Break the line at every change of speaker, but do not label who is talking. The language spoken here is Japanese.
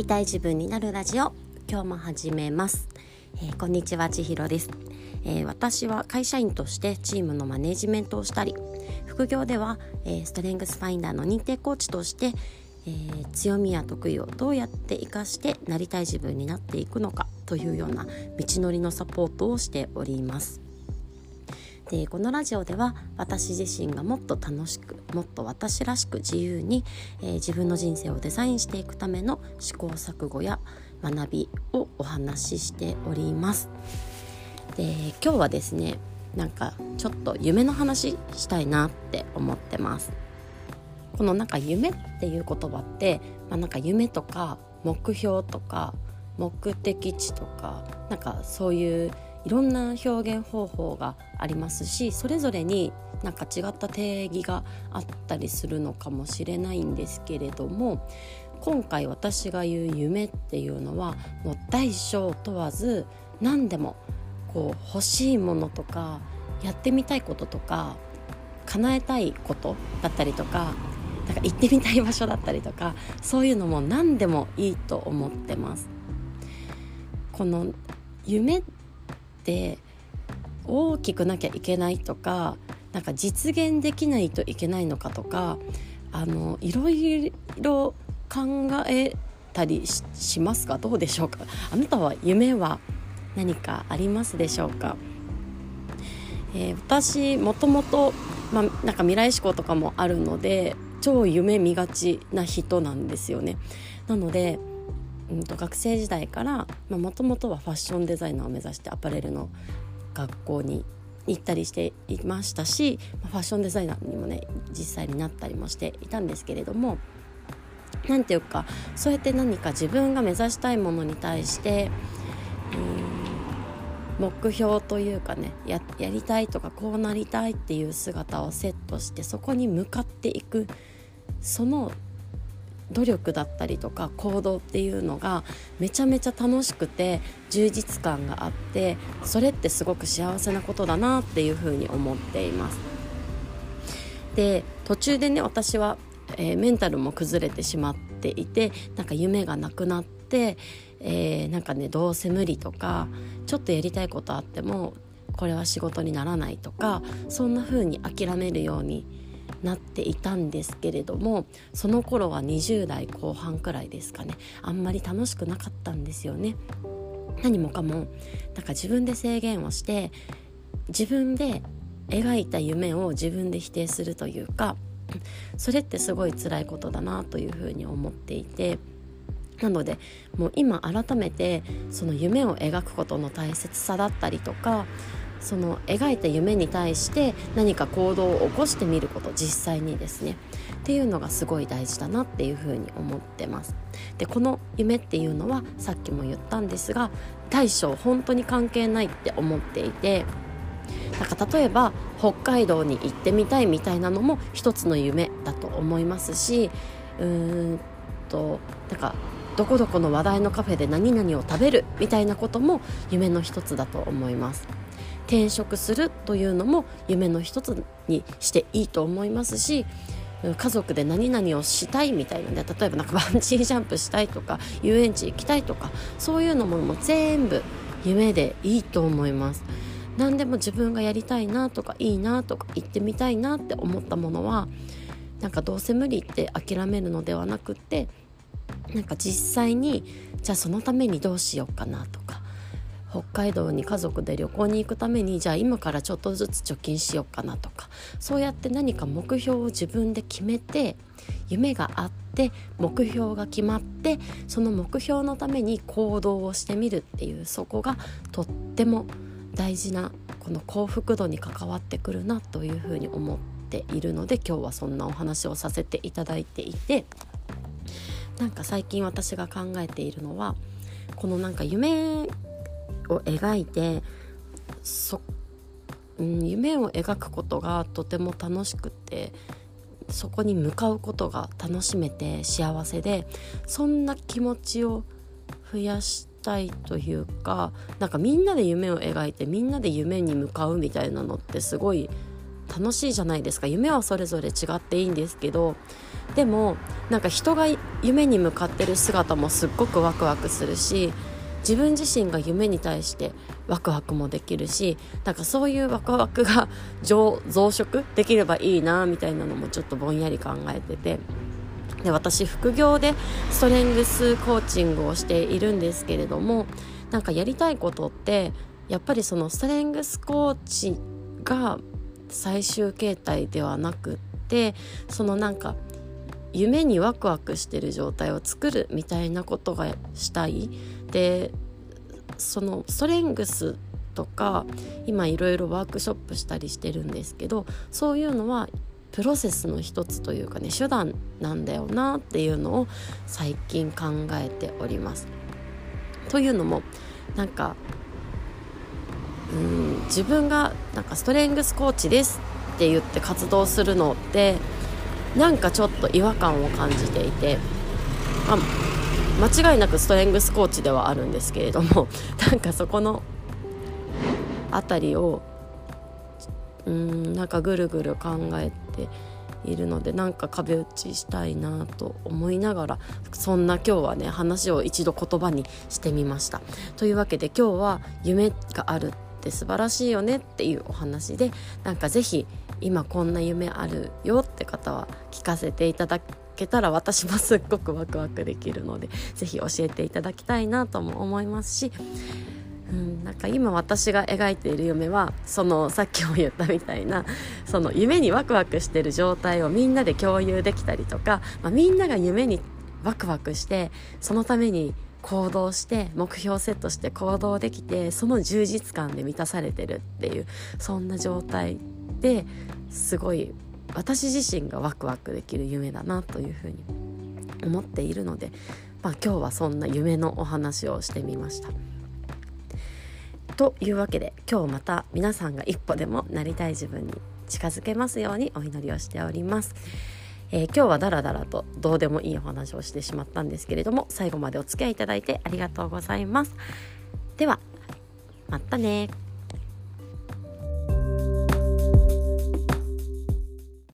りたい自分になるラジオ。今日も始めます、えー、こんにちは千尋です、えー、私は会社員としてチームのマネジメントをしたり副業では、えー、ストレングスファインダーの認定コーチとして、え強みや得意をどうやって活かしてなりたい自分になっていくのかというような道のりのサポートをしております。でこのラジオでは私自身がもっと楽しくもっと私らしく自由に、えー、自分の人生をデザインしていくための試行錯誤や学びをお話ししております。で今日はですねなんかちょっと夢の話したいなって思ってます。このなんか夢っていう言葉って、まあ、なんか夢とか目標とか目的地とかなんかそういういろんな表現方法がありますしそれぞれになんか違った定義があったりするのかもしれないんですけれども今回私が言う夢っていうのはもう大小問わず何でもこう欲しいものとかやってみたいこととか叶えたいことだったりとかなんか行ってみたい場所だったりとかそういうのも何でもいいと思ってます。この夢って大きくなきゃいけないとかなんか実現できないといけないのかとかあのいろいろ考えたりしますか？どうでしょうか？あなたは夢は何かありますでしょうか、えー、私もともと、まあ、なんか未来志向とかもあるので超夢見がちな人なんですよね。なのでうんと学生時代からもともとはファッションデザイナーを目指してアパレルの学校に行ったりしていましたしファッションデザイナーにもね実際になったりもしていたんですけれども何ていうかそうやって何か自分が目指したいものに対して目標というかねやりたいとかこうなりたいっていう姿をセットしてそこに向かっていくその努力だったりとか行動っていうのがめちゃめちゃ楽しくて充実感があってそれってすごく幸せなことだなっていうふうに思っています。で途中でね私は、えー、メンタルも崩れてしまっていてなんか夢がなくなって、えー、なんかねどうせ無理とかちょっとやりたいことあってもこれは仕事にならないとかそんな風に諦めるようになっていたんですけれどもその頃は20代後半くらいですかねあんまり楽しくなかったんですよね。何もかもなんか自分で制限をして自分で描いた夢を自分で否定するというかそれってすごい辛いことだなというふうに思っていてなのでもう今改めてその夢を描くことの大切さだったりとかその描いた夢に対して何か行動を起こしてみること実際にですね。っていうのがすごい大事だなっていうふうに思ってます。でこの夢っていうのはさっきも言ったんですが大小本当に関係ないって思っていてなんか例えば北海道に行ってみたいみたいなのも一つの夢だと思いますしうーんとなんかどこどこの話題のカフェで何々を食べるみたいなことも夢の一つだと思います。転職するというのも夢の一つにしていいと思いますし家族で何々をしたいみたいなで例えばなんかバンジージャンプしたいとか遊園地行きたいとかそういうのももう全部夢でいいと思います。何でも自分がやりたいなとかいいなとか行ってみたいなって思ったものはなんかどうせ無理って諦めるのではなくってなんか実際にじゃあそのためにどうしようかなと北海道に家族で旅行に行くためにじゃあ今からちょっとずつ貯金しようかなとかそうやって何か目標を自分で決めて夢があって目標が決まってその目標のために行動をしてみるっていうそこがとっても大事なこの幸福度に関わってくるなというふうに思っているので今日はそんなお話をさせていただいていてなんか最近私が考えているのはこのなんか夢を描いてそ、うん、夢を描くことがとても楽しくてそこに向かうことが楽しめて幸せでそんな気持ちを増やしたいというかなんかみんなで夢を描いてみんなで夢に向かうみたいなのってすごい楽しいじゃないですか。夢はそれぞれ違っていいんですけどでもなんか人が夢に向かってる姿もすっごくワクワクするし自分自身が夢に対してワクワクもできるしなんかそういうワクワクが 増殖できればいいなみたいなのもちょっとぼんやり考えてて。で私副業でストレングスコーチングをしているんですけれどもなんかやりたいことってやっぱりそのストレングスコーチが最終形態ではなくってそのなんか夢にワクワクしてる状態を作るみたいなことがしたい。でそのストレングスとか今いろいろワークショップしたりしてるんですけどそういうのはプロセスの一つというかね手段なんだよなっていうのを最近考えております。というのもなんかうん自分がなんかストレングスコーチですって言って活動するのってなんかちょっと違和感を感じていて、あ、間違いなくストレングスコーチではあるんですけれども なんかそこの辺りをうんなんかぐるぐる考えているのでなんか壁打ちしたいなと思いながらそんな今日はね話を一度言葉にしてみました。というわけで今日は夢があるって素晴らしいよねっていうお話でなんか是非今こんな夢あるよって方は聞かせていただけたら私もすっごくワクワクできるので是非教えていただきたいなとも思いますしうん、なんか今私が描いている夢はそのさっきも言ったみたいなその夢にワクワクしてる状態をみんなで共有できたりとか、まあ、みんなが夢にワクワクしてそのために行動して目標セットして行動できてその充実感で満たされてるっていうそんな状態ですごい私自身がワクワクできる夢だなというふうに思っているので、まあ、今日はそんな夢のお話をしてみました。というわけで今日また皆さんが一歩でもなりたい自分に近づけますようにお祈りをしております。えー、今日はダラダラとどうでもいいお話をしてしまったんですけれども最後までお付き合いいただいてありがとうございます。ではまたね